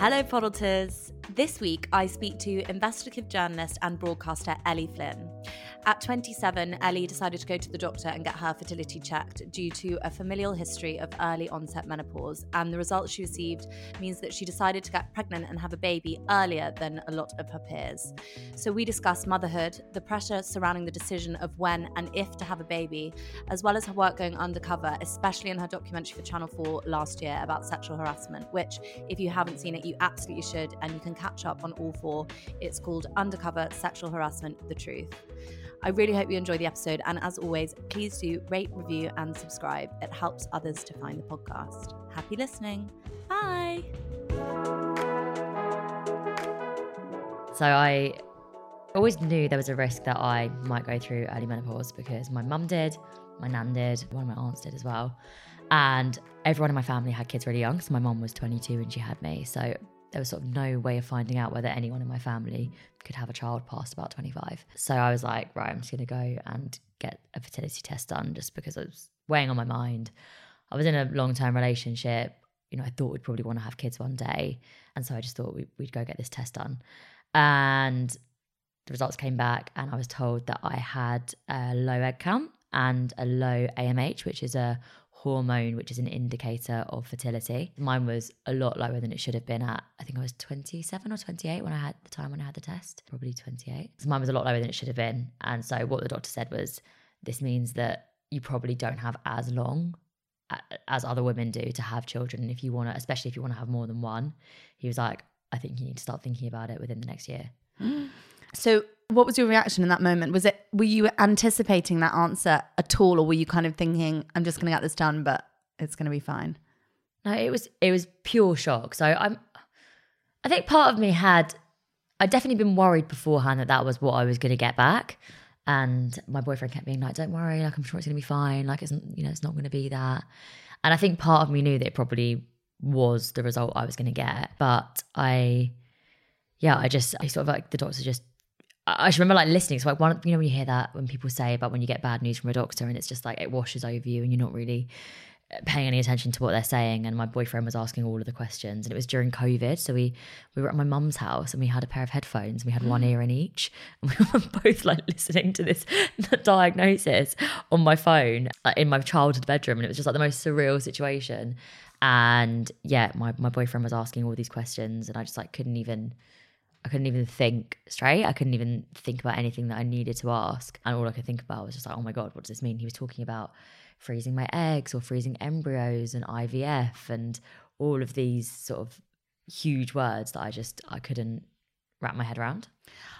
Hello, Podulters. This week, I speak to investigative journalist and broadcaster Ellie Flynn. At 27, Ellie decided to go to the doctor and get her fertility checked due to a familial history of early onset menopause. And the results she received means that she decided to get pregnant and have a baby earlier than a lot of her peers. So we discuss motherhood, the pressure surrounding the decision of when and if to have a baby, as well as her work going undercover, especially in her documentary for Channel 4 last year about sexual harassment, which, if you haven't seen it, you absolutely should, and you can catch up on All4. It's called Undercover Sexual Harassment The Truth. I really hope you enjoy the episode. And as always, please do rate, review, and subscribe. It helps others to find the podcast. Happy listening. Bye. So I always knew there was a risk that I might go through early menopause because my mum did, my nan did, one of my aunts did as well. And everyone in my family had kids really young. So my mum was 22 when she had me. So there was sort of no way of finding out whether anyone in my family could have a child past about 25. So I was like, right, I'm just going to go and get a fertility test done just because it was weighing on my mind. I was in a long term relationship. You know, I thought we'd probably want to have kids one day. And so I just thought we'd, we'd go get this test done. And the results came back, and I was told that I had a low egg count and a low AMH, which is a hormone, which is an indicator of fertility. Mine was a lot lower than it should have been at. I think I was 27 or 28 when I had the time when I had the test, probably 28. So mine was a lot lower than it should have been. And so what the doctor said was, this means that you probably don't have as long as other women do to have children. And if you want to, especially if you want to have more than one, he was like, I think you need to start thinking about it within the next year. So, what was your reaction in that moment? Was it were you anticipating that answer at all, or were you kind of thinking, "I'm just going to get this done, but it's going to be fine"? No, it was it was pure shock. So I'm, I think part of me had, I'd definitely been worried beforehand that that was what I was going to get back, and my boyfriend kept being like, "Don't worry, like I'm sure it's going to be fine. Like it's you know it's not going to be that," and I think part of me knew that it probably was the result I was going to get, but I, yeah, I just I sort of like the doctor just I just remember like listening. So like one, you know, when you hear that when people say about when you get bad news from a doctor and it's just like it washes over you and you're not really uh, paying any attention to what they're saying. And my boyfriend was asking all of the questions, and it was during COVID. So we we were at my mum's house and we had a pair of headphones. and We had one ear in each, and we were both like listening to this diagnosis on my phone like, in my childhood bedroom, and it was just like the most surreal situation. And yeah, my my boyfriend was asking all these questions, and I just like couldn't even I couldn't even think straight. I couldn't even think about anything that I needed to ask. And all I could think about was just like, oh my God, what does this mean? He was talking about freezing my eggs or freezing embryos and IVF and all of these sort of huge words that I just I couldn't wrap my head around.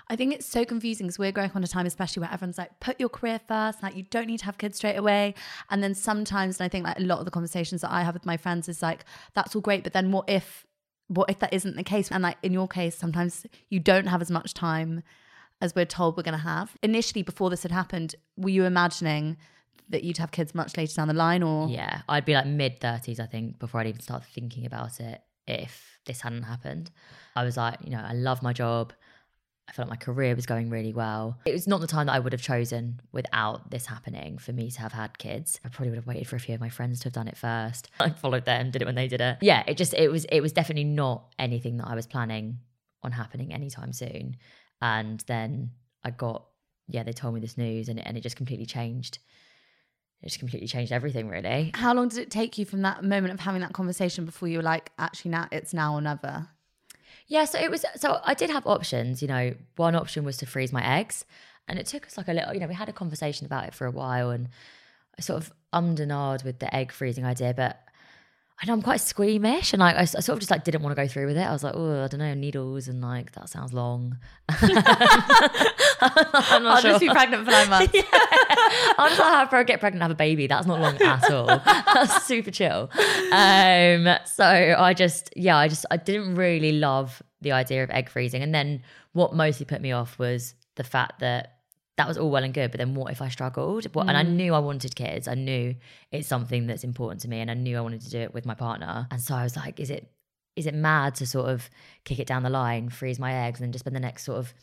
I think it's so confusing because we're growing up on a time, especially where everyone's like, put your career first, like you don't need to have kids straight away. And then sometimes, and I think like a lot of the conversations that I have with my friends is like, that's all great, but then what if what if that isn't the case? And like in your case, sometimes you don't have as much time as we're told we're going to have. Initially, before this had happened, were you imagining that you'd have kids much later down the line or? Yeah, I'd be like mid 30s, I think, before I'd even start thinking about it if this hadn't happened. I was like, you know, I love my job. I felt like my career was going really well. It was not the time that I would have chosen without this happening for me to have had kids. I probably would have waited for a few of my friends to have done it first. I followed them, did it when they did it. Yeah, it just it was it was definitely not anything that I was planning on happening anytime soon. And then I got yeah, they told me this news and it, and it just completely changed. It just completely changed everything, really. How long did it take you from that moment of having that conversation before you were like, actually, now it's now or never? Yeah, so it was. So I did have options. You know, one option was to freeze my eggs, and it took us like a little. You know, we had a conversation about it for a while, and I sort of ummed and with the egg freezing idea, but I know I'm quite squeamish, and like I, I sort of just like didn't want to go through with it. I was like, oh, I don't know, needles, and like that sounds long. I'm not I'll just be sure. pregnant for nine months. I'm just like, I get pregnant and have a baby. That's not long at all. That's super chill. Um, so I just, yeah, I just, I didn't really love the idea of egg freezing. And then what mostly put me off was the fact that that was all well and good, but then what if I struggled? What, And I mm. knew I wanted kids. I knew it's something that's important to me, and I knew I wanted to do it with my partner. And so I was like, is it is it mad to sort of kick it down the line, freeze my eggs, and then just spend the next sort of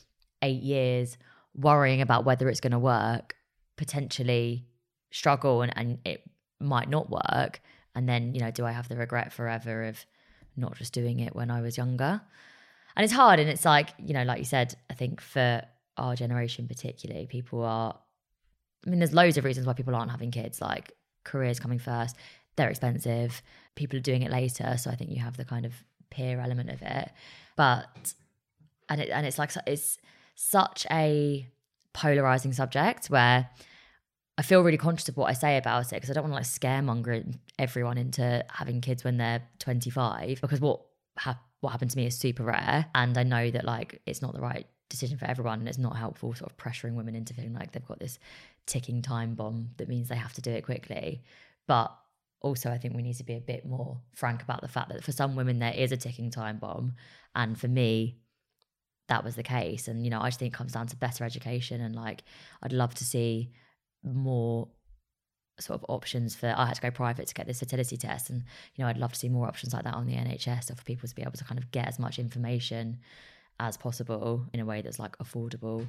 eight years worrying about whether it's going to work, potentially struggle, and, and it might not work, and then you know, do I have the regret forever of not just doing it when I was younger? And it's hard, and it's like you know, like you said, I think for our generation particularly, people are. I mean, there's loads of reasons why people aren't having kids, like careers coming first, they're expensive, people are doing it later. So I think you have the kind of peer element of it. But and it and it's like it's such a polarizing subject where I feel really conscious of what I say about it because I don't want to like scaremonger everyone into having kids when they're 25 because what hap- what happened to me is super rare and I know that like it's not the right decision for everyone and it's not helpful sort of pressuring women into feeling like they've got this ticking time bomb that means they have to do it quickly. But also I think we need to be a bit more frank about the fact that for some women there is a ticking time bomb. And for me that was the case. And you know I just think it comes down to better education and like I'd love to see more sort of options for I had to go private to get this fertility test. And you know I'd love to see more options like that on the NHS or for people to be able to kind of get as much information as possible in a way that's like affordable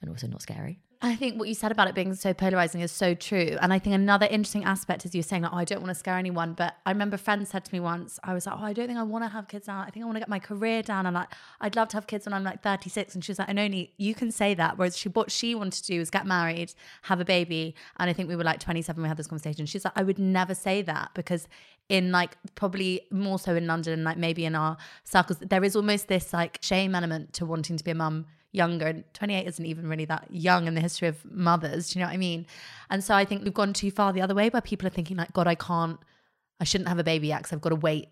and also not scary. I think what you said about it being so polarizing is so true. And I think another interesting aspect is you were saying, like, oh, I don't want to scare anyone. But I remember a friend said to me once, I was like, oh, I don't think I want to have kids now. I think I want to get my career down. And like, I'd love to have kids when I'm like 36. And she was like, and only you can say that. Whereas she, what she wanted to do was get married, have a baby. And I think we were like 27 we had this conversation. She's like, I would never say that because in like probably more so in London like maybe in our circles, there is almost this like shame element to wanting to be a mum younger and 28 isn't even really that young in the history of mothers do you know what i mean and so i think we've gone too far the other way where people are thinking like god i can't i shouldn't have a baby yet because i've got to wait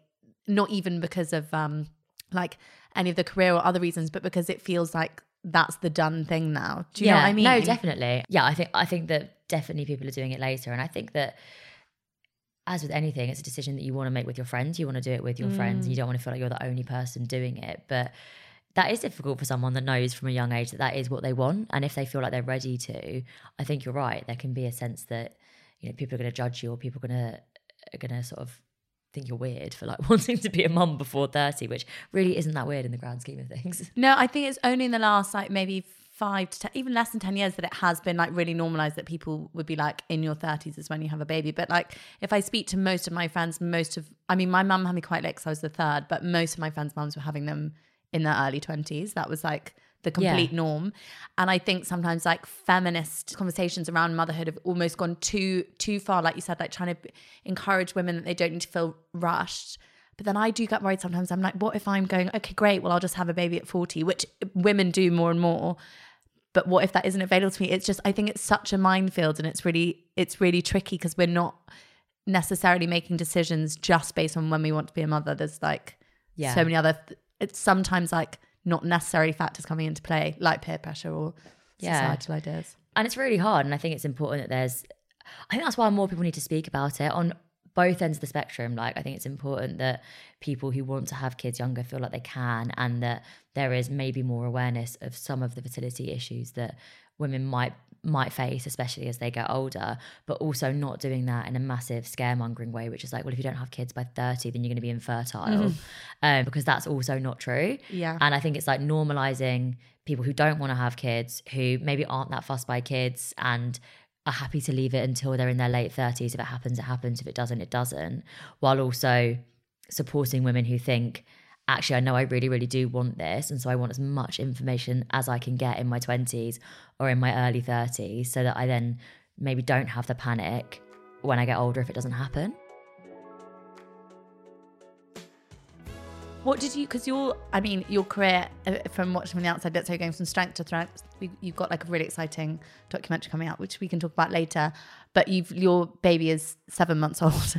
not even because of um like any of the career or other reasons but because it feels like that's the done thing now do you know what i mean No, definitely. Yeah, I think I think that definitely people are doing it later, and I think that as with anything, it's a decision that you want to make with your friends. You want to do it with your friends. Mm. You don't want to feel like you're the only person doing it, but that is difficult for someone that knows from a young age that that is what they want, and if they feel like they're ready to, I think you're right. There can be a sense that you know people are going to judge you, or people are going to are going to sort of think you're weird for like wanting to be a mum before 30 which really isn't that weird in the grand scheme of things No, I think it's only in the last like maybe five to ten, even less than 10 years that it has been like really normalized that people would be like in your 30s is when you have a baby. But like if I speak to most of my friends, most of, I mean, my mum had me quite late because I was the third, but most of my friends' mums were having them in their early 20s. That was like the complete Yeah. norm. And I think sometimes like feminist conversations around motherhood have almost gone too, too far. Like you said, like trying to encourage women that they don't need to feel rushed. But then I do get worried sometimes. I'm like, what if I'm going, okay, great, well, I'll just have a baby at 40, which women do more and more. But what if that isn't available to me? It's just, I think it's such a minefield and it's really, it's really tricky because we're not necessarily making decisions just based on when we want to be a mother. There's like Yeah. so many other, it's sometimes like not necessarily factors coming into play, like peer pressure or Yeah. societal ideas. and it's really hard and i think it's important that there's i think that's why more people need to speak about it on both ends of the spectrum like i think it's important that people who want to have kids younger feel like they can and that there is maybe more awareness of some of the fertility issues that women might might face especially as they get older but also not doing that in a massive scaremongering way which is like well if you don't have kids by 30 then you're going to be infertile um, because that's also not true Yeah. and I think it's like normalizing people who don't want to have kids, who maybe aren't that fussed by kids and are happy to leave it until they're in their late 30s. If it happens, it happens. If it doesn't, it doesn't. While also supporting women who think, actually, I know I really, really do want this. And so I want as much information as I can get in my 20s or in my early 30s so that I then maybe don't have the panic when I get older if it doesn't happen. What did you? Because your, I mean, your career uh, from watching from the outside, let's say going from strength to strength. You've got like a really exciting documentary coming out, which we can talk about later. But you've your baby is seven months old,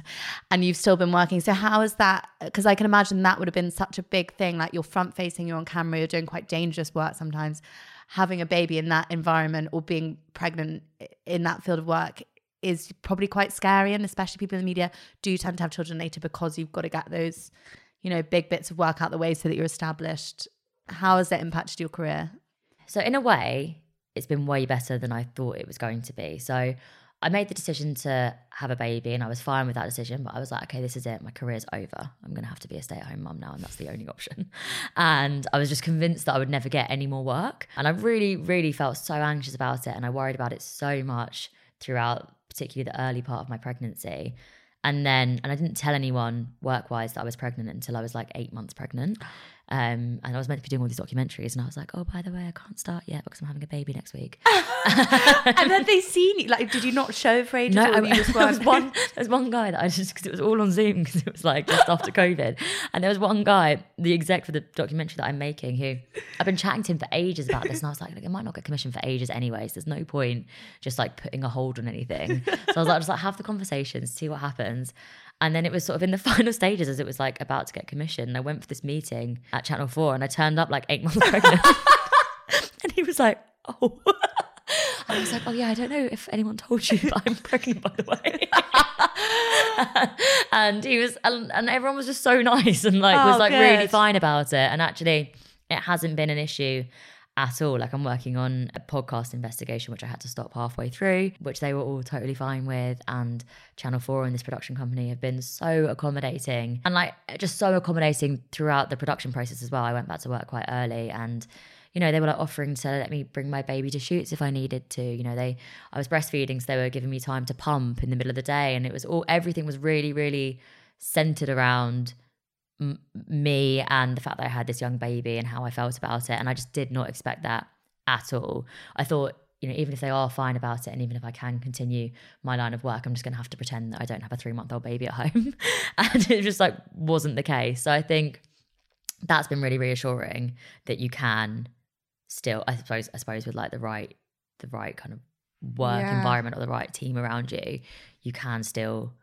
and you've still been working. So how is that? Because I can imagine that would have been such a big thing. Like you're front facing, you're on camera, you're doing quite dangerous work sometimes. Having a baby in that environment or being pregnant in that field of work is probably quite scary, and especially people in the media do tend to have children later because you've got to get those you know, big bits of work out the way so that you're established. How has that impacted your career? So, in a way, it's been way better than I thought it was going to be. So, I made the decision to have a baby and I was fine with that decision, but I was like, okay, this is it. My career's over. I'm going to have to be a stay at home mum now, and that's the only option. And I was just convinced that I would never get any more work. And I really, really felt so anxious about it. And I worried about it so much throughout, particularly the early part of my pregnancy. And then, and I didn't tell anyone work wise that I was pregnant until I was like eight months pregnant. Um, and I was meant to be doing all these documentaries, and I was like, "Oh, by the way, I can't start yet because I'm having a baby next week." and then they seen you. Like, did you not show for ages? No, I, there was one. There was one guy that I just because it was all on Zoom because it was like just after COVID, and there was one guy, the exec for the documentary that I'm making, who I've been chatting to him for ages about this, and I was like, "Look, it might not get commissioned for ages anyways. There's no point just like putting a hold on anything." So I was like, "Just like have the conversations, see what happens." And then it was sort of in the final stages as it was like about to get commissioned. And I went for this meeting at Channel 4 and I turned up like eight months pregnant. and he was like, oh. I was like, oh yeah, I don't know if anyone told you, but I'm pregnant, by the way. and he was, and, and, everyone was just so nice and like oh, was like good. really fine about it. And actually, it hasn't been an issue at all. Like I'm working on a podcast investigation, which I had to stop halfway through, which they were all totally fine with. And Channel 4 and this production company have been so accommodating and like just so accommodating throughout the production process as well. I went back to work quite early and you know, they were like offering to let me bring my baby to shoots if I needed to. You know, they I was breastfeeding, so they were giving me time to pump in the middle of the day. And it was all everything was really, really centered around m- me and the fact that I had this young baby and how I felt about it. And I just did not expect that at all. I thought, you know, even if they are fine about it, and even if I can continue my line of work, I'm just going to have to pretend that I don't have a three month old baby at home. and it just like wasn't the case. So I think that's been really reassuring that you can still, I suppose, I suppose with like the right, the right kind of work yeah. environment or the right team around you, you can still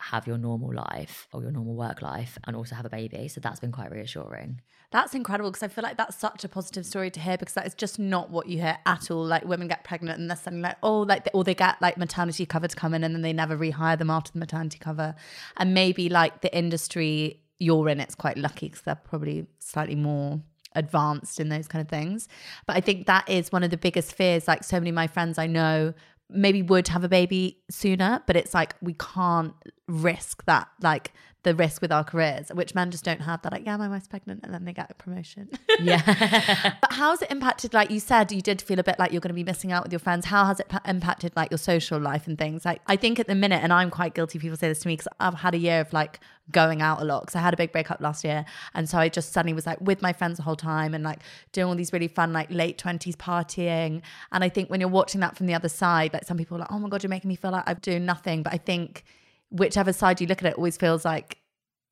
have your normal life or your normal work life and also have a baby. So that's been quite reassuring. That's incredible because I feel like that's such a positive story to hear because that is just not what you hear at all. Like women get pregnant and they're suddenly like, oh, like, or they get like maternity cover to come in and then they never rehire them after the maternity cover. And maybe like the industry you're in, it's quite lucky because they're probably slightly more advanced in those kind of things. But I think that is one of the biggest fears. Like so many of my friends I know maybe would have a baby sooner, but it's like we can't risk that like the risk with our careers, which men just don't have. That like, yeah, my wife's pregnant, and then they get a promotion. Yeah. but how's it impacted? Like you said, you did feel a bit like you're going to be missing out with your friends. How has it p- impacted like your social life and things? Like I think at the minute, and I'm quite guilty. People say this to me because I've had a year of like going out a lot because I had a big breakup last year, and so I just suddenly was like with my friends the whole time and like doing all these really fun like late twenties partying. And I think when you're watching that from the other side, like some people are like, oh my god, you're making me feel like I'm doing nothing. But I think whichever side you look at it always feels like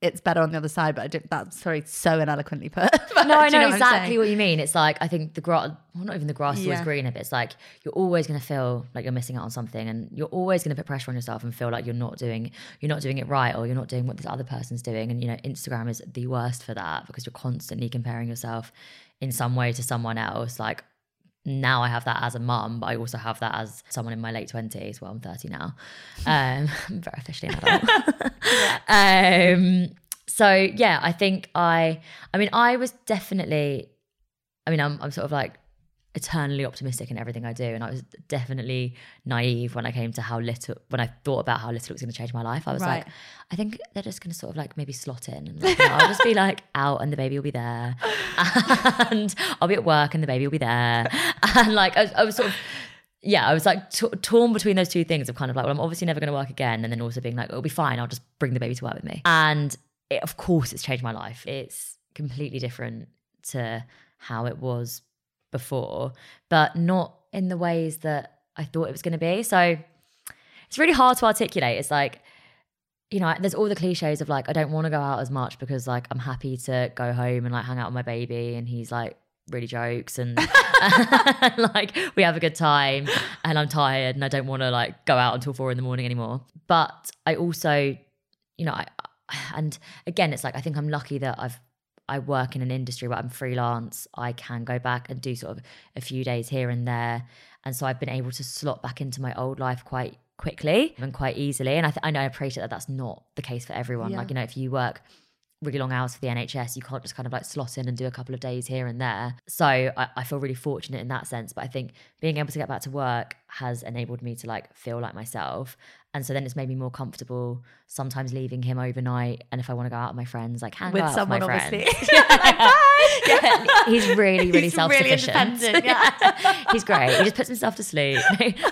it's better on the other side, but I don't, that's sorry, so ineloquently put. but, no, I know, know exactly what, what, you mean. It's like, I think the grass, well, not even the grass is yeah. always greener, but it's like you're always going to feel like you're missing out on something and you're always going to put pressure on yourself and feel like you're not doing, you're not doing it right or you're not doing what this other person's doing. And, you know, Instagram is the worst for that because you're constantly comparing yourself in some way to someone else. Like, now I have that as a mum, but I also have that as someone in my late twenties. Well, I'm 30 now. Um, I'm very officially an adult. um, so yeah, I think I. I mean, I was definitely. I mean, I'm I'm sort of like eternally optimistic in everything I do. And I was definitely naive when I came to how little, when I thought about how little it was going to change my life. I was right. like, I think they're just going to sort of like maybe slot in and like, you know, I'll just be like out and the baby will be there. And I'll be at work and the baby will be there. And like, I was, I was sort of, yeah, I was like t- torn between those two things of kind of like, well, I'm obviously never going to work again. And then also being like, it'll be fine. I'll just bring the baby to work with me. And it, of course, it's changed my life. It's completely different to how it was before, but not in the ways that I thought it was going to be. So it's really hard to articulate. It's like you know, there's all the cliches of like, I don't want to go out as much because like I'm happy to go home and like hang out with my baby and he's like really jokes and, like we have a good time and I'm tired and I don't want to like go out until four in the morning anymore. But I also, you know, I, and again, it's like I think I'm lucky that I've I work in an industry where I'm freelance. I can go back and do sort of a few days here and there, and so I've been able to slot back into my old life quite quickly and quite easily. And I, th- I know I appreciate that that's not the case for everyone. Yeah. Like you know, if you work really long hours for the NHS, you can't just kind of like slot in and do a couple of days here and there. So I, I feel really fortunate in that sense. But I think being able to get back to work has enabled me to like feel like myself. And so then it's made me more comfortable sometimes leaving him overnight. And if I want to go out with my friends, like hang With out someone, with my friends. obviously. Bye. yeah, he's really, really He's self really sufficient. independent, yeah. he's great. He just puts himself to sleep,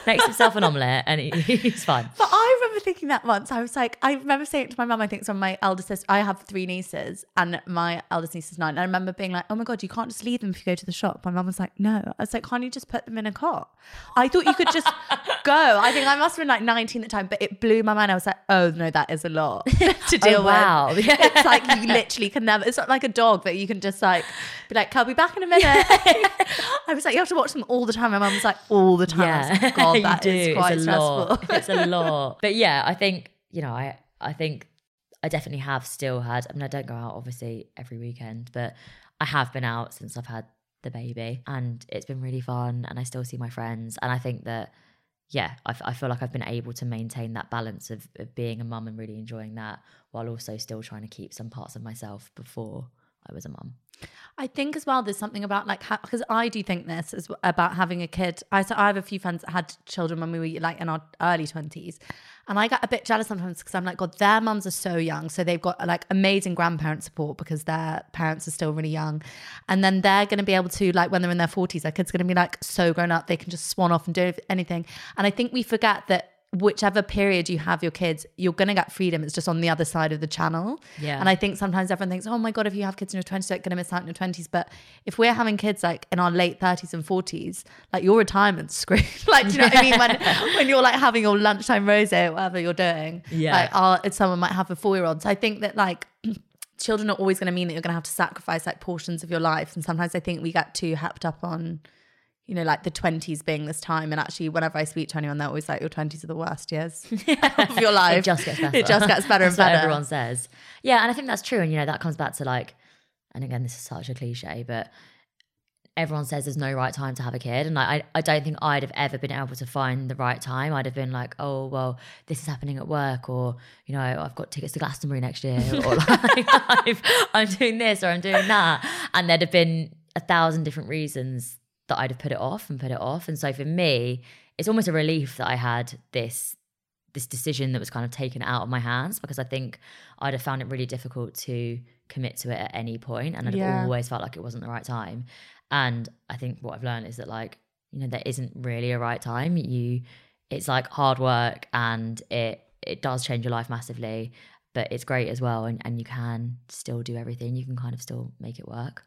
makes himself an omelette, and he, he's fine. But I remember thinking that once. I was like, I remember saying it to my mum, I think, so my eldest sister, I have three nieces, and my eldest niece is nine. And I remember being like, oh my God, you can't just leave them if you go to the shop. My mum was like, no. I was like, can't you just put them in a cot? I thought you could just go. I think I must have been like 19 at the time, but it blew my mind. I was like, oh no, that is a lot to oh, deal Oh, wow. with. It's like you literally can never, it's not like a dog that you can just like be like, I'll be back in a minute. I was like, you have to watch them all the time. My mum was like, all the time. Was like, God, you that do. is quite it's a stressful. lot. It's a lot. But yeah, I think you know, I I think I definitely have still had. I mean, I don't go out obviously every weekend, but I have been out since I've had the baby, and it's been really fun. And I still see my friends, and I think that. Yeah, I, f- I feel like I've been able to maintain that balance of, of being a mum and really enjoying that while also still trying to keep some parts of myself before I was a mum. I think as well, there's something about like because I do think this is about having a kid. I so I have a few friends that had children when we were like in our early twenties, and I get a bit jealous sometimes because I'm like, God, their mums are so young, so they've got like amazing grandparent support because their parents are still really young, and then they're going to be able to like when they're in their forties, their kids going to be like so grown up, they can just swan off and do anything. And I think we forget that whichever period you have your kids, you're going to get freedom. It's just on the other side of the channel. Yeah. And I think sometimes everyone thinks, oh my God, if you have kids in your 20s, you're going to miss out in your 20s. But if we're having kids like in our late 30s and 40s, like your retirement's screwed. like, do you know what I mean? When, when you're like having your lunchtime rose or whatever you're doing, Yeah. like our, someone might have a four year old. So I think that like, Children are always going to mean that you're going to have to sacrifice like portions of your life, and sometimes I think we get too happed up on, you know, like the twenties being this time. And actually, whenever I speak to anyone, they're always like, "Your twenties are the worst years of your life." It just gets better. It just gets better and better. everyone says. Yeah, and I think that's true. And you know, that comes back to like, and again, this is such a cliche, but everyone says there's no right time to have a kid. And like, I, I don't think I'd have ever been able to find the right time. I'd have been like, oh, well, this is happening at work, or, you know, I've got tickets to Glastonbury next year, or like, I'm doing this or I'm doing that. And there'd have been a thousand different reasons that I'd have put it off and put it off. And so for me, it's almost a relief that I had this this decision that was kind of taken out of my hands because I think I'd have found it really difficult to commit to it at any point and I'd Yeah. have always felt like it wasn't the right time. And I think what I've learned is that like, you know, there isn't really a right time. You it's like hard work and it it does change your life massively, but it's great as well and, and you can still do everything. You can kind of still make it work.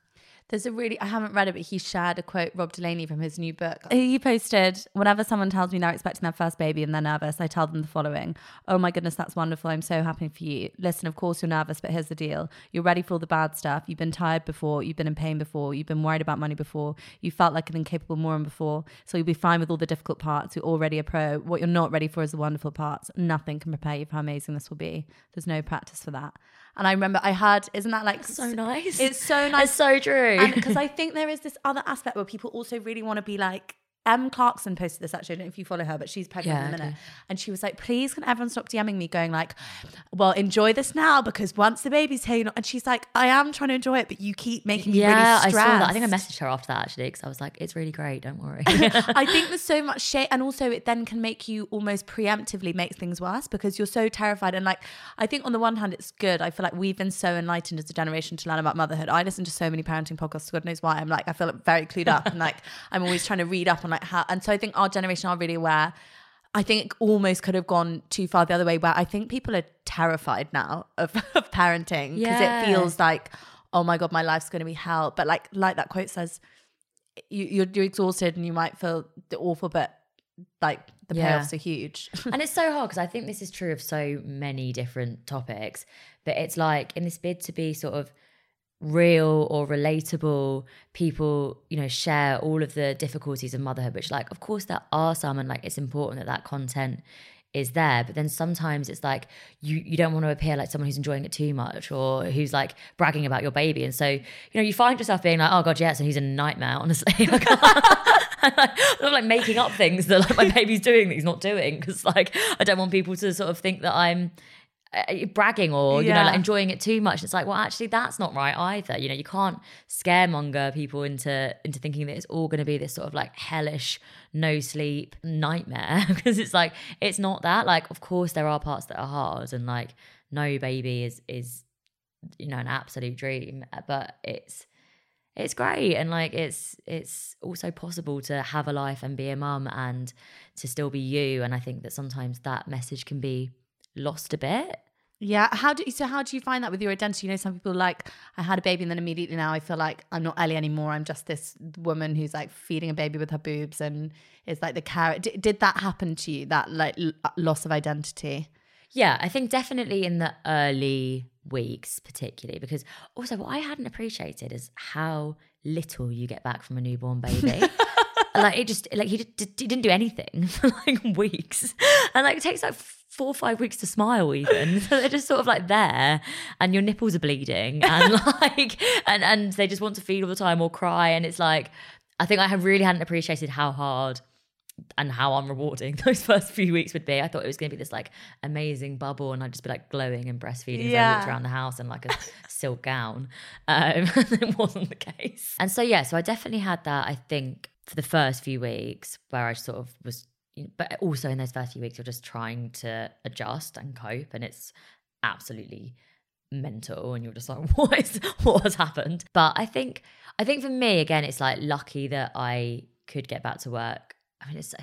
There's a really, I haven't read it, but he shared a quote, Rob Delaney, from his new book. He posted, Whenever someone tells me they're expecting their first baby and they're nervous, I tell them the following Oh my goodness, that's wonderful. I'm so happy for you. Listen, of course you're nervous, but here's the deal. You're ready for all the bad stuff. You've been tired before. You've been in pain before. You've been worried about money before. You felt like an incapable moron before. So you'll be fine with all the difficult parts. You're already a pro. What you're not ready for is the wonderful parts. Nothing can prepare you for how amazing this will be. There's no practice for that. And I remember I had, isn't that like So nice. It's so nice. It's so true. Because I think there is this other aspect where people also really want to be like, Em Clarkson posted this actually. I don't know if you follow her, but she's pregnant Yeah, in a minute. okay. And she was like, please can everyone stop DMing me going like, well, enjoy this now because once the baby's here, you know, and she's like, I am trying to enjoy it, but you keep making me yeah, really I stressed. saw that. I think I messaged her after that actually because I was like, it's really great. Don't worry. I think there's so much shame, and also it then can make you almost preemptively make things worse because you're so terrified. And like, I think on the one hand, it's good. I feel like we've been so enlightened as a generation to learn about motherhood. I listen to so many parenting podcasts. God knows why. I'm like, I feel like very clued up, and like, I'm always trying to read up on like how. And so I think our generation are really aware. I think it almost could have gone too far the other way, where I think people are terrified now of, of parenting because Yeah. it feels like, oh my god, my life's going to be hell. But like, like that quote says, you, you're, you're exhausted and you might feel awful, but like the Yeah. payoffs are huge. and it's so hard because I think this is true of so many different topics. But it's like in this bid to be sort of real or relatable, people, you know, share all of the difficulties of motherhood, which, like, of course, there are some, and like it's important that that content is there. But then sometimes it's like you you don't want to appear like someone who's enjoying it too much or who's like bragging about your baby. And so you know you find yourself being like oh god yes and he's a nightmare honestly. Like, and like, I'm like making up things that like my baby's doing that he's not doing because like I don't want people to sort of think that I'm Uh, bragging or you know like enjoying it too much. It's like well actually that's not right either. You know you can't scaremonger people into into thinking that it's all going to be this sort of like hellish no sleep nightmare because it's like it's not that. Like of course there are parts that are hard and like no baby is is you know an absolute dream uh, but it's it's great. And like it's it's also possible to have a life and be a mum and to still be you. And i think that sometimes that message can be lost a bit Yeah. How do so? How do you find that with your identity? You know, some people like, I had a baby, and then immediately now I feel like I'm not Ellie anymore. I'm just this woman who's like feeding a baby with her boobs, and is like the carrot. Did, did that happen to you? That like l- uh, loss of identity? Yeah, I think definitely in the early weeks, particularly because also what I hadn't appreciated is how little you get back from a newborn baby. like it just like he, he didn't do anything for like weeks, and like it takes like four or five weeks to smile even. So they're just sort of like there, and your nipples are bleeding, and like and and they just want to feed all the time or cry, and it's like I think I have really hadn't appreciated how hard and how unrewarding those first few weeks would be. I thought it was going to be this like amazing bubble, and I'd just be like glowing and breastfeeding as I walked Yeah. around the house in like a silk gown. Um, and it wasn't the case. And so yeah, so I definitely had that. I think for the first few weeks where I sort of was, but also in those first few weeks, you're just trying to adjust and cope, and it's absolutely mental and you're just like what is what has happened? But i think i think for me again it's like lucky that i could get back to work. I mean it's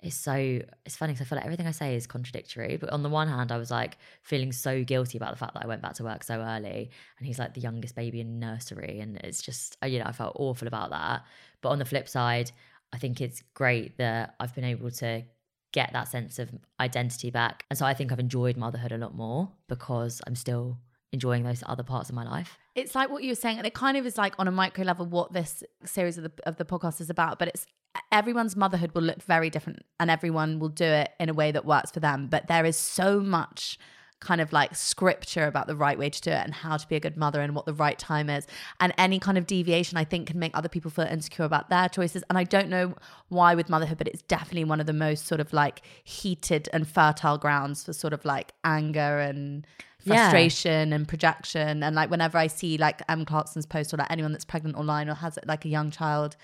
it's so it's funny because i feel like everything i say is contradictory but on the one hand i was like feeling so guilty about the fact that i went back to work so early and he's like the youngest baby in nursery and it's just you know i felt awful about that. But on the flip side i think it's great that i've been able to get that sense of identity back and so i think i've enjoyed motherhood a lot more because i'm still enjoying those other parts of my life. It's like what you were saying, and it kind of is like on a micro level what this series of the of the podcast is about. But it's everyone's motherhood will look very different, and everyone will do it in a way that works for them. But there is so much kind of like scripture about the right way to do it and how to be a good mother and what the right time is and any kind of deviation i think can make other people feel insecure about their choices and i don't know why with motherhood but it's definitely one of the most sort of like heated and fertile grounds for sort of like anger and Yeah. frustration and projection and like whenever i see like Em Clarkson's post or like anyone that's pregnant online or has like a young child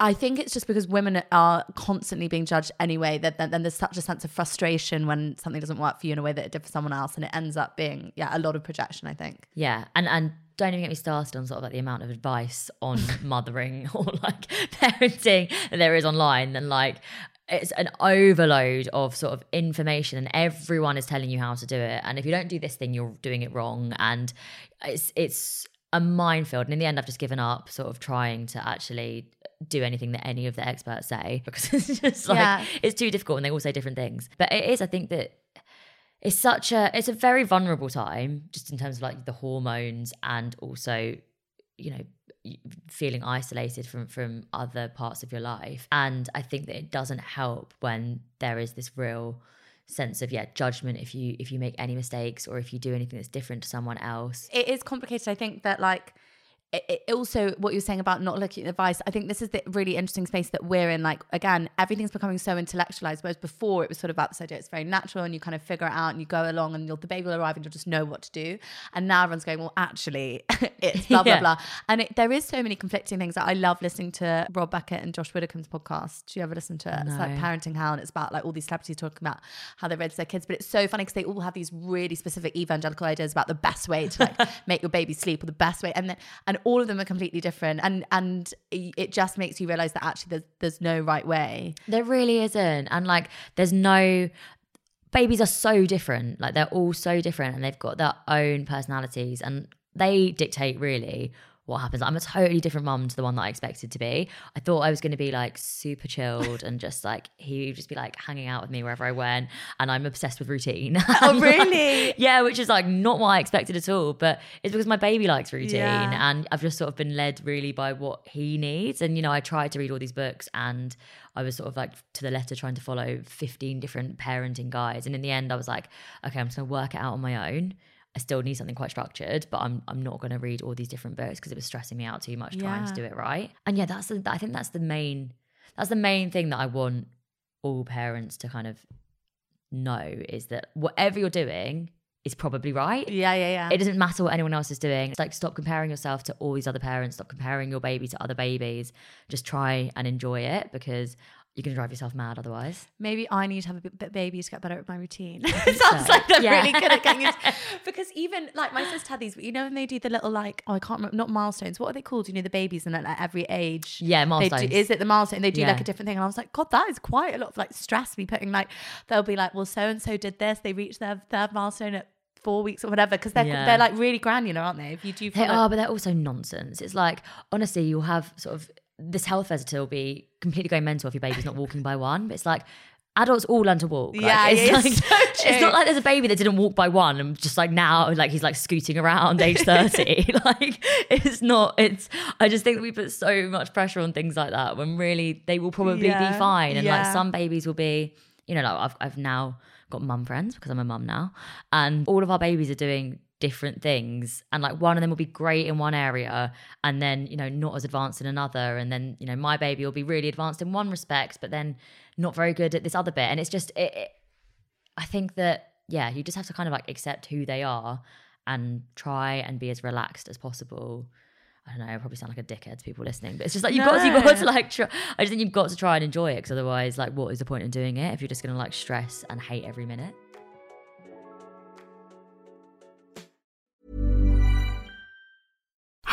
I think it's just because women are constantly being judged anyway that then there's such a sense of frustration when something doesn't work for you in a way that it did for someone else and it ends up being yeah a lot of projection I think Yeah, and and don't even get me started on sort of like the amount of advice on mothering or like parenting that there is online, and like it's an overload of sort of information, and everyone is telling you how to do it. And if you don't do this thing, you're doing it wrong, and it's it's a minefield. And in the end, I've just given up, sort of trying to actually do anything that any of the experts say because it's just like Yeah. it's too difficult, and they all say different things. But it is, I think that it's such a it's a very vulnerable time just in terms of like the hormones and also you know feeling isolated from from other parts of your life and i think that it doesn't help when there is this real sense of yeah judgment if you if you make any mistakes or if you do anything that's different to someone else it is complicated I think that like it, it also what you're saying about not looking at advice I think this is the really interesting space that we're in. Like again everything's becoming so intellectualized whereas before it was sort of about this idea it's very natural and you kind of figure it out and you go along and you'll, the baby will arrive and you'll just know what to do. And now everyone's going well actually it's blah blah Yeah. blah. And it, there is so many conflicting things that I love listening to Rob Beckett and Josh Widdicombe's podcast. Do you ever listen to it it's like Parenting Hell and it's about like all these celebrities talking about how they raise their kids but it's so funny because they all have these really specific evangelical ideas about the best way to like make your baby sleep or the best way. And then and all of them are completely different and and it just makes you realize that actually there's there's no right way There really isn't. And like, there's no. Babies are so different. Like, they're all so different and they've got their own personalities and they dictate really what happens. I'm a totally different mum to the one that I expected to be. I thought I was going to be like super chilled and just like he would just be like hanging out with me wherever I went. And I'm obsessed with routine. Oh, really? yeah, which is like not what I expected at all. But it's because my baby likes routine Yeah. and I've just sort of been led really by what he needs. And, you know, I tried to read all these books and I was sort of like to the letter trying to follow 15 different parenting guides. And in the end, I was like, okay, I'm just going to work it out on my own. I still need something quite structured, but I'm I'm not going to read all these different books because it was stressing me out too much trying to do it right. And yeah, that's the, I think that's the main that's the main thing that I want all parents to kind of know is that whatever you're doing is probably right. Yeah, yeah, yeah. It doesn't matter what anyone else is doing. It's like stop comparing yourself to all these other parents, stop comparing your baby to other babies. Just try and enjoy it because you're going to drive yourself mad otherwise. Maybe I need to have a baby to get better at my routine. it sounds so. like they're Yeah. really good at getting it. Because even like my sister had these, you know, when they do the little like, oh, I can't remember, not milestones. What are they called? You know, the babies and at like every age. Yeah, They milestones. do, is it the milestone? They do like a different thing. And I was like, God, that is quite a lot of like stress me putting like, they'll be like, well, so and so did this. They reached their third milestone at four weeks or whatever. Because they're, Yeah. they're like really granular, aren't they? If you do They are, but they're also nonsense. It's like, honestly, you'll have sort of this health visitor will be completely going mental if your baby's not walking by one. But it's like, adults all learn to walk. Like, Yeah, it's, like, it's so it's not like there's a baby that didn't walk by one and just like now, like he's like scooting around age 30. like, it's not, it's, I just think we put so much pressure on things like that when really they will probably Yeah, be fine. And like some babies will be, you know, like I've, I've now got mum friends because I'm a mum now. And all of our babies are doing different things. And like one of them will be great in one area and then, you know, not as advanced in another. And then, you know, my baby will be really advanced in one respect, but then not very good at this other bit. And it's just, it, it, I think that, yeah, you just have to kind of like accept who they are and try and be as relaxed as possible. I don't know. I probably sound like a dickhead to people listening, but it's just like you've got to, you've got to like. Try, I just think you've got to try and enjoy it because otherwise, like, what is the point in doing it if you're just going to like stress and hate every minute?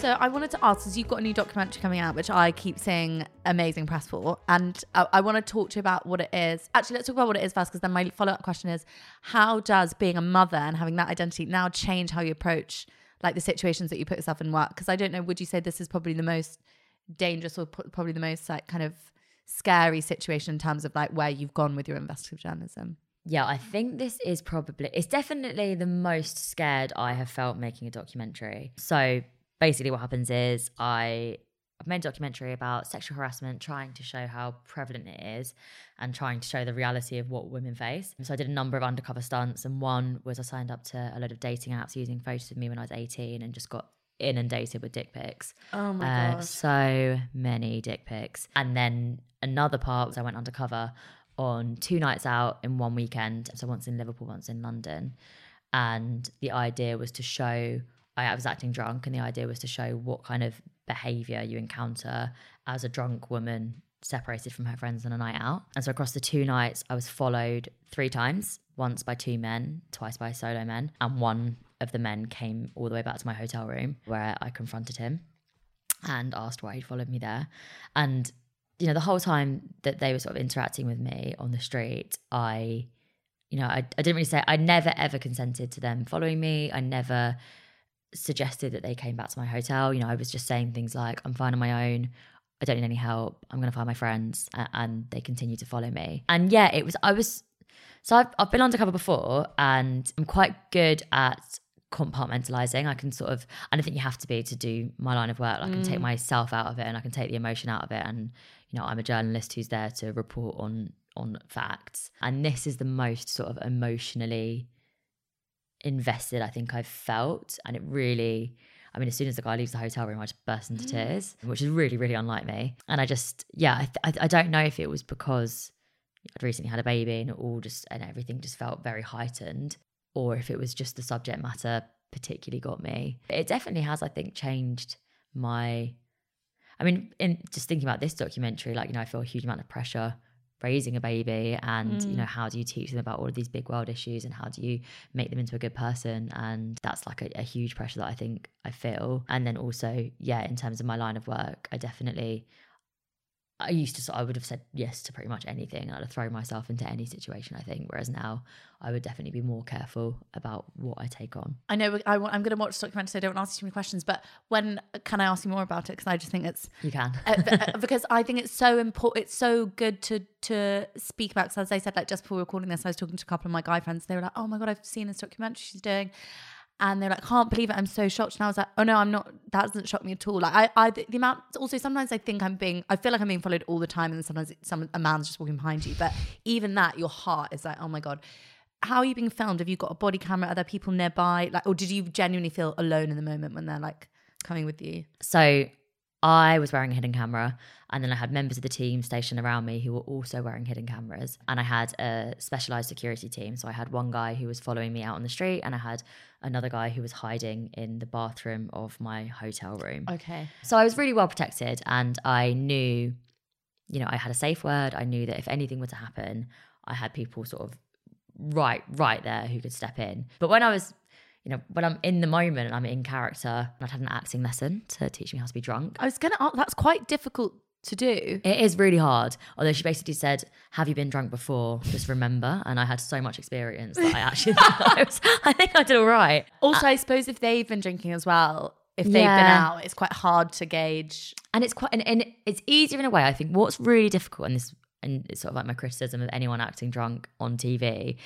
So I wanted to ask, because you've got a new documentary coming out, which I keep saying amazing press for, and I, I want to talk to you about what it is. Actually, let's talk about what it is first, because then my follow up question is, how does being a mother and having that identity now change how you approach like the situations that you put yourself in work? Because I don't know, would you say this is probably the most dangerous or pro- probably the most like kind of scary situation in terms of like where you've gone with your investigative journalism? Yeah, I think this is probably it's definitely the most scared I have felt making a documentary. So basically what happens is I I've made a documentary about sexual harassment, trying to show how prevalent it is and trying to show the reality of what women face. So I did a number of undercover stunts and one was I signed up to a load of dating apps using photos of me when I was 18 and just got inundated with dick pics. Oh my Uh, so many dick pics. And then another part was I went undercover on two nights out in one weekend. So once in Liverpool, once in London. And the idea was to show I was acting drunk, and the idea was to show what kind of behavior you encounter as a drunk woman separated from her friends on a night out. And so across the two nights, I was followed three times once by two men, twice by solo men, and one of the men came all the way back to my hotel room where I confronted him and asked why he'd followed me there. And, you know, the whole time that they were sort of interacting with me on the street, I, you know, I, I didn't really say, I never ever consented to them following me. I never suggested that they came back to my hotel. You know, I was just saying things like, I'm fine on my own. I don't need any help. I'm going to find my friends. And they continue to follow me. And yeah, it was, I was, so I've, I've been undercover before and I'm quite good at compartmentalizing. I can sort of, and I think you have to be to do my line of work. I can take mm. myself out of it and I can take the emotion out of it. And, you know, I'm a journalist who's there to report on, on facts. And this is the most sort of emotionally invested I think I've felt. And it really, I mean, as soon as the guy leaves the hotel room, I just burst into mm. tears, which is really, really unlike me. And I just, yeah, I, th- I, I don't know if it was because I'd recently had a baby and it all just, and everything just felt very heightened, or if it was just the subject matter particularly got me. It definitely has, I think, changed my. I mean, in just thinking about this documentary, like you know, I feel a huge amount of pressure raising a baby and you know mm. how do you teach them about all of these big world issues and how do you make them into a good person? And that's like a, a huge pressure that i think i feel. And then also yeah in terms of my line of work i definitely I used to, I would have said yes to pretty much anything. I'd have thrown myself into any situation, I think. Whereas now, I would definitely be more careful about what I take on. I know I, am going to watch the documentary, so I don't want to ask you too many questions. But when can I ask you more about it? Because I just think it's You can. uh, because I think it's so important. It's so good to to speak about. Because as I said, like just before recording this, I was talking to a couple of my guy friends. They were like, "Oh my god, I've seen this documentary she's doing." And they're like, can't believe it. I'm so shocked. And I was like, oh no, I'm not. That doesn't shock me at all. Like I, I, the amount. Also, sometimes I think I'm being. I feel like I'm being followed all the time, and sometimes some a man's just walking behind you. But even that, your heart is like, oh my god. How are you being filmed? Have you got a body camera? Are there people nearby? Like, or did you genuinely feel alone in the moment when they're like coming with you? So I was wearing a hidden camera, and then I had members of the team stationed around me who were also wearing hidden cameras. And I had a specialized security team. So I had one guy who was following me out on the street, and I had another guy who was hiding in the bathroom of my hotel room. Okay. So I was really well protected, and I knew, you know, I had a safe word. I knew that if anything were to happen, I had people sort of right, right there who could step in. But when I was you know, when I'm in the moment and I'm in character, I'd had an acting lesson to teach me how to be drunk. I was gonna ask, that's quite difficult to do. It is really hard. Although she basically said, Have you been drunk before? Just remember. And I had so much experience that I actually I, was, I think I did all right. Also, uh, I suppose if they've been drinking as well, if they've been out, it's quite hard to gauge. and it's quite and, and it's easier in a way i think what's really difficult and this and it's sort of like my criticism of anyone acting drunk on tv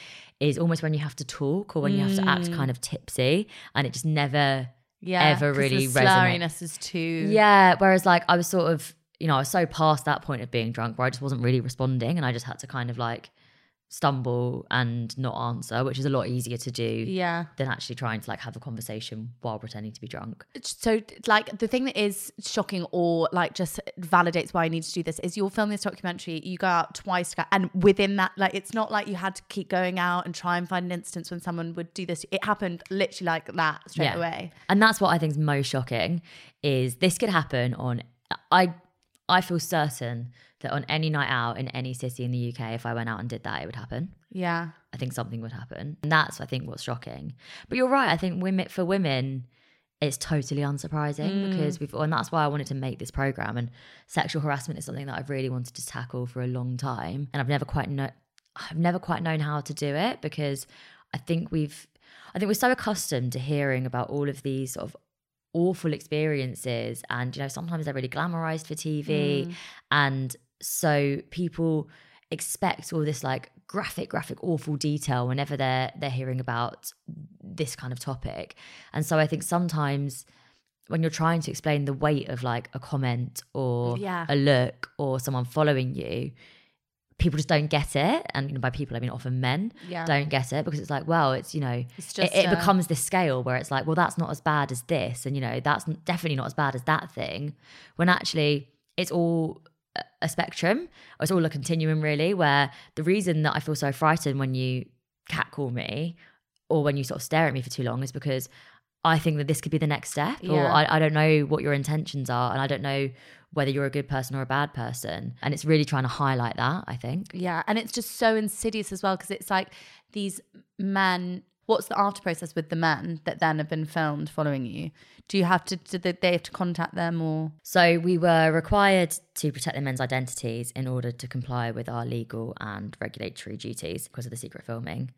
is almost when you have to talk or when you have to act kind of mm. tipsy and it just never Yeah, ever really the slurriness is too. yeah whereas like i was sort of you know i was so past that point of being drunk where i just wasn't really responding and i just had to kind of like stumble and not answer which is a lot easier to do yeah. than actually trying to like have a conversation while pretending to be drunk So, like, the thing that is shocking or like just validates why I need to do this is you're filming this documentary, you go out twice, to go- and within that, like, it's not like you had to keep going out and try and find an instance when someone would do this. It happened literally like that straight Yeah. away. And that's what I think is most shocking is this could happen on I I feel certain that on any night out in any city in the UK, if I went out and did that, it would happen. Yeah. I think something would happen. And that's I think what's shocking. But you're right, I think women for women it's totally unsurprising mm. because we've and that's why I wanted to make this program and sexual harassment is something that I've really wanted to tackle for a long time and I've never quite know I've never quite known how to do it because I think we've I think we're so accustomed to hearing about all of these sort of awful experiences and you know sometimes they're really glamorized for TV mm. and so people expect all this like graphic graphic awful detail whenever they're they're hearing about this kind of topic and so i think sometimes when you're trying to explain the weight of like a comment or Yeah. a look or someone following you people just don't get it and you know, by people i mean often men Yeah. don't get it because it's like well it's you know It's it, just it a- becomes this scale where it's like well that's not as bad as this and you know that's definitely not as bad as that thing when actually it's all a- spectrum it's all a continuum really where the reason that i feel so frightened when you catcall me or when you sort of stare at me for too long is because I think that this could be the next step, or I, I don't know what your intentions are, and I don't know whether you're a good person or a bad person. And it's really trying to highlight that, I think. Yeah, and it's just so insidious as well because it's like these men. What's the after process with the men that then have been filmed following you? Do you have to? Do they have to contact them or? So we were required to protect the men's identities in order to comply with our legal and regulatory duties because of the secret filming.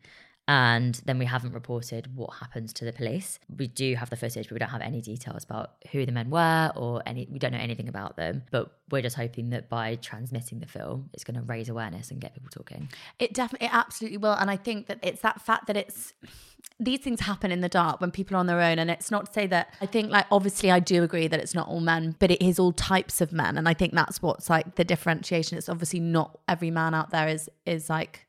And then we haven't reported what happens to the police. We do have the footage, but we don't have any details about who the men were or any. We don't know anything about them. But we're just hoping that by transmitting the film, it's going to raise awareness and get people talking. It definitely, it absolutely will. And I think that it's that fact that it's these things happen in the dark when people are on their own. And it's not to say that I think, like, obviously, I do agree that it's not all men, but it is all types of men. And I think that's what's like the differentiation. It's obviously not every man out there is is like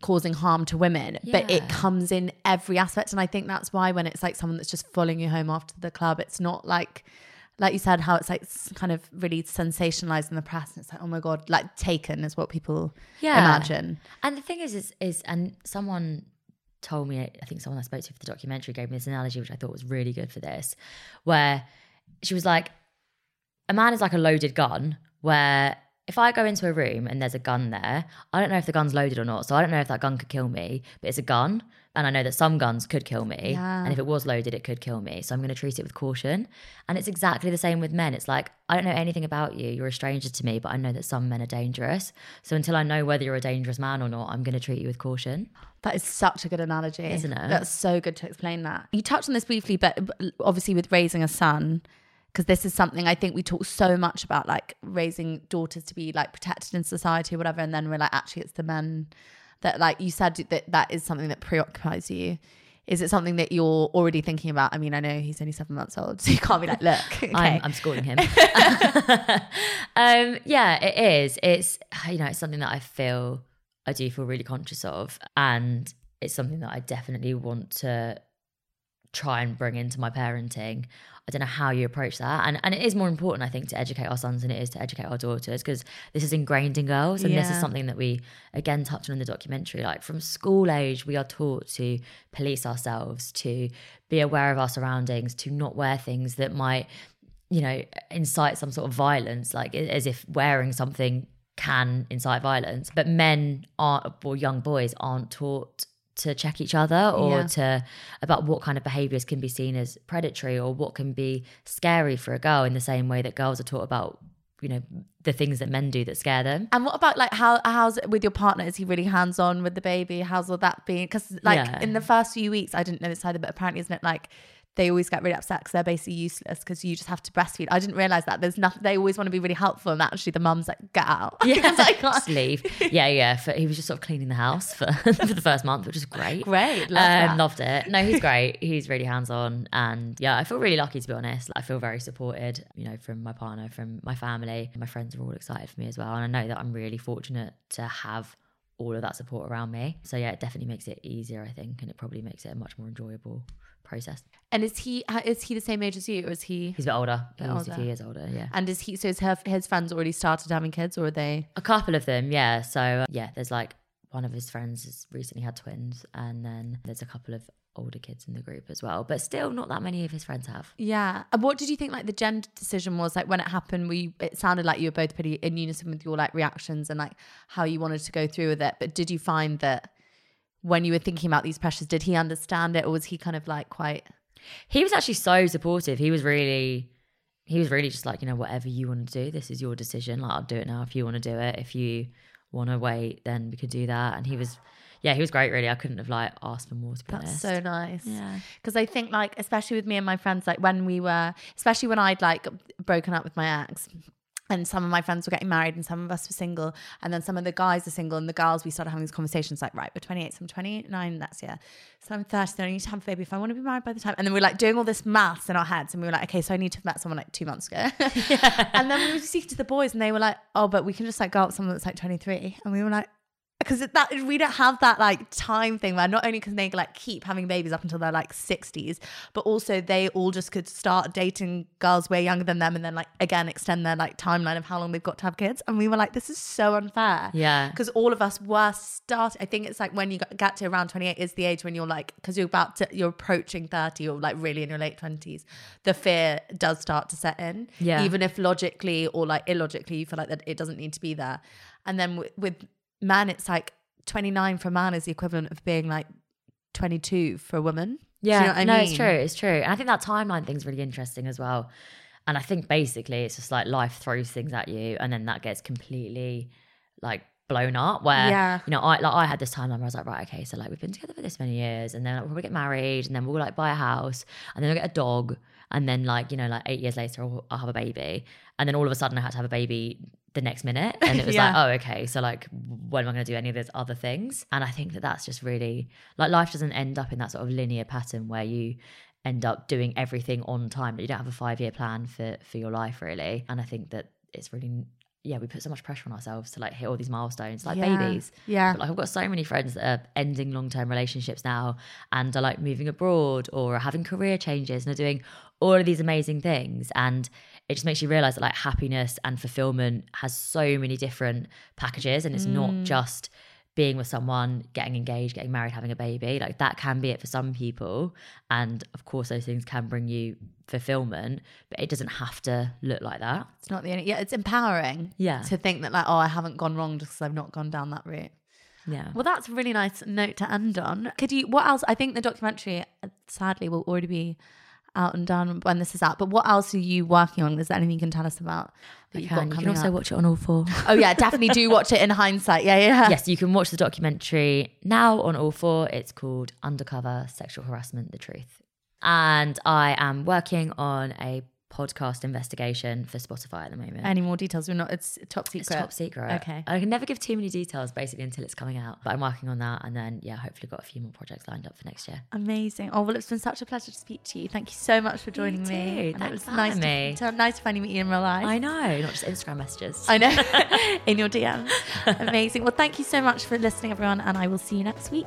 causing harm to women, but it comes in every aspect. And I think that's why when it's like someone that's just following you home after the club, it's not like. Like you said, how it's like kind of really sensationalized in the press, and it's like, oh my god, like taken is what people Yeah. imagine. And the thing is, is, is and someone told me, I think someone I spoke to for the documentary gave me this analogy, which I thought was really good for this, where she was like, a man is like a loaded gun, where if I go into a room and there's a gun there, I don't know if the gun's loaded or not. So I don't know if that gun could kill me, but it's a gun. And I know that some guns could kill me. Yeah. And if it was loaded, it could kill me. So I'm going to treat it with caution. And it's exactly the same with men. It's like, I don't know anything about you. You're a stranger to me, but I know that some men are dangerous. So until I know whether you're a dangerous man or not, I'm going to treat you with caution. That is such a good analogy, Isn't it? That's so good to explain that. You touched on this briefly, but but obviously with raising a son, because this is something I think we talk so much about, like raising daughters to be like protected in society or whatever, and then we're like, actually, it's the men that, like you said, that that is something that preoccupies you. Is it something that you're already thinking about? I mean, I know he's only seven months old, so you can't be like, look, okay. I'm, I'm schooling him. um, yeah, it is. It's you know, it's something that I feel I do feel really conscious of, and it's something that I definitely want to try and bring into my parenting. I don't know how you approach that, and and it is more important, I think, to educate our sons than it is to educate our daughters because this is ingrained in girls, and this is something that we again touched on in the documentary. Like from school age, we are taught to police ourselves, to be aware of our surroundings, to not wear things that might you know, incite some sort of violence, like as if wearing something can incite violence. But men aren't, or young boys aren't taught to check each other or Yeah. to about what kind of behaviors can be seen as predatory or what can be scary for a girl in the same way that girls are taught about, you know, the things that men do that scare them. And what about like how how's it with your partner? Is he really hands on with the baby? How's all that been? Because like Yeah. in the first few weeks, I didn't know this either, but apparently, isn't it like they always get really upset because they're basically useless because you just have to breastfeed. I didn't realize that there's nothing. They always want to be really helpful, and actually, the mum's like, get out. Yeah, I can't- just leave. Yeah, yeah. For, he was just sort of cleaning the house for, for the first month, which is great. Great, love um, loved it. No, he's great. He's really hands on, and yeah, I feel really lucky to be honest. I feel very supported, you know, from my partner, from my family. My friends are all excited for me as well, and I know that I'm really fortunate to have all of that support around me. So yeah, it definitely makes it easier, I think, and it probably makes it a much more enjoyable process. And is he uh, is he the same age as you, or is he? He's a bit older. Bit he's older. a few years older. Yeah. And is he? So is her, his friends already started having kids, or are they? A couple of them, yeah. So uh, yeah, there's like one of his friends has recently had twins, and then there's a couple of older kids in the group as well. But still, not that many of his friends have. Yeah. And what did you think like the gender decision was like when it happened? We it sounded like you were both pretty in unison with your like reactions and like how you wanted to go through with it. But did you find that when you were thinking about these pressures, did he understand it, or was he kind of like quite? He was actually so supportive. He was really, he was really just like, you know, whatever you want to do, this is your decision. Like, I'll do it now if you want to do it. If you want to wait, then we could do that. And he was, yeah, he was great. Really, I couldn't have like asked for more. To be That's honest. so nice. Yeah. Because I think like especially with me and my friends, like when we were, especially when I'd like broken up with my ex. And some of my friends were getting married, and some of us were single, and then some of the guys are single, and the girls we started having these conversations like, right, we're 28, so I'm 29 next year, so I'm 30, so I need to have a baby if I want to be married by the time. And then we are like doing all this maths in our heads, and we were like, okay, so I need to have met someone like two months ago. and then we were speaking to the boys, and they were like, oh, but we can just like go out with someone that's like 23, and we were like, because that we don't have that like time thing where not only can they like keep having babies up until they're like 60s but also they all just could start dating girls way younger than them and then like again extend their like timeline of how long they've got to have kids and we were like this is so unfair Yeah. because all of us were start i think it's like when you get to around 28 is the age when you're like because you're about to you're approaching 30 or like really in your late 20s the fear does start to set in Yeah. even if logically or like illogically you feel like that it doesn't need to be there and then with, with man it's like 29 for a man is the equivalent of being like 22 for a woman Do you Yeah, know I no, it's true. It's true. And I think that timeline thing's really interesting as well. And I think basically it's just like life throws things at you and then that gets completely like blown up where Yeah. you know I like I had this timeline where I was like right okay so like we've been together for this many years and then like, we'll probably get married and then we'll like buy a house and then we'll get a dog and then like you know like eight years later I'll, I'll have a baby and then all of a sudden I had to have a baby the next minute and it was Yeah. like oh okay so like when am I going to do any of those other things and I think that that's just really like life doesn't end up in that sort of linear pattern where you end up doing everything on time that you don't have a five year plan for for your life really and I think that it's really yeah we put so much pressure on ourselves to like hit all these milestones like Yeah. babies Yeah. but like I've got so many friends that are ending long term relationships now and are like moving abroad or are having career changes and are doing all of these amazing things. And it just makes you realize that like happiness and fulfillment has so many different packages and it's not just being with someone, getting engaged, getting married, having a baby. Like that can be it for some people. And of course, those things can bring you fulfillment, but it doesn't have to look like that. It's not the only. Yeah, it's empowering. Yeah. To think that like, oh, I haven't gone wrong just because I've not gone down that route. Yeah. Well, that's a really nice note to end on. Could you? What else? I think the documentary, uh, sadly, will already be out and done when this is out. But what else are you working on? Is there anything you can tell us about that you've got Can. You can also up? watch it on all four. Oh yeah, definitely do watch it in hindsight. Yeah, yeah. yes, you can watch the documentary now on All4. It's called Undercover Sexual Harassment The Truth. And I am working on a podcast investigation for Spotify at the moment. Any more details? We're not. It's top secret. it's top secret. Okay. I can never give too many details basically until it's coming out. But I'm working on that and then yeah, hopefully got a few more projects lined up for next year. Amazing. Oh well, it's been such a pleasure to speak to you. Thank you so much for joining me. And it was nice having to, me. to- nice to finally meet you in real life. I know, not just Instagram messages. I know. in your DMs. Amazing. Well, thank you so much for listening, everyone, and I will see you next week.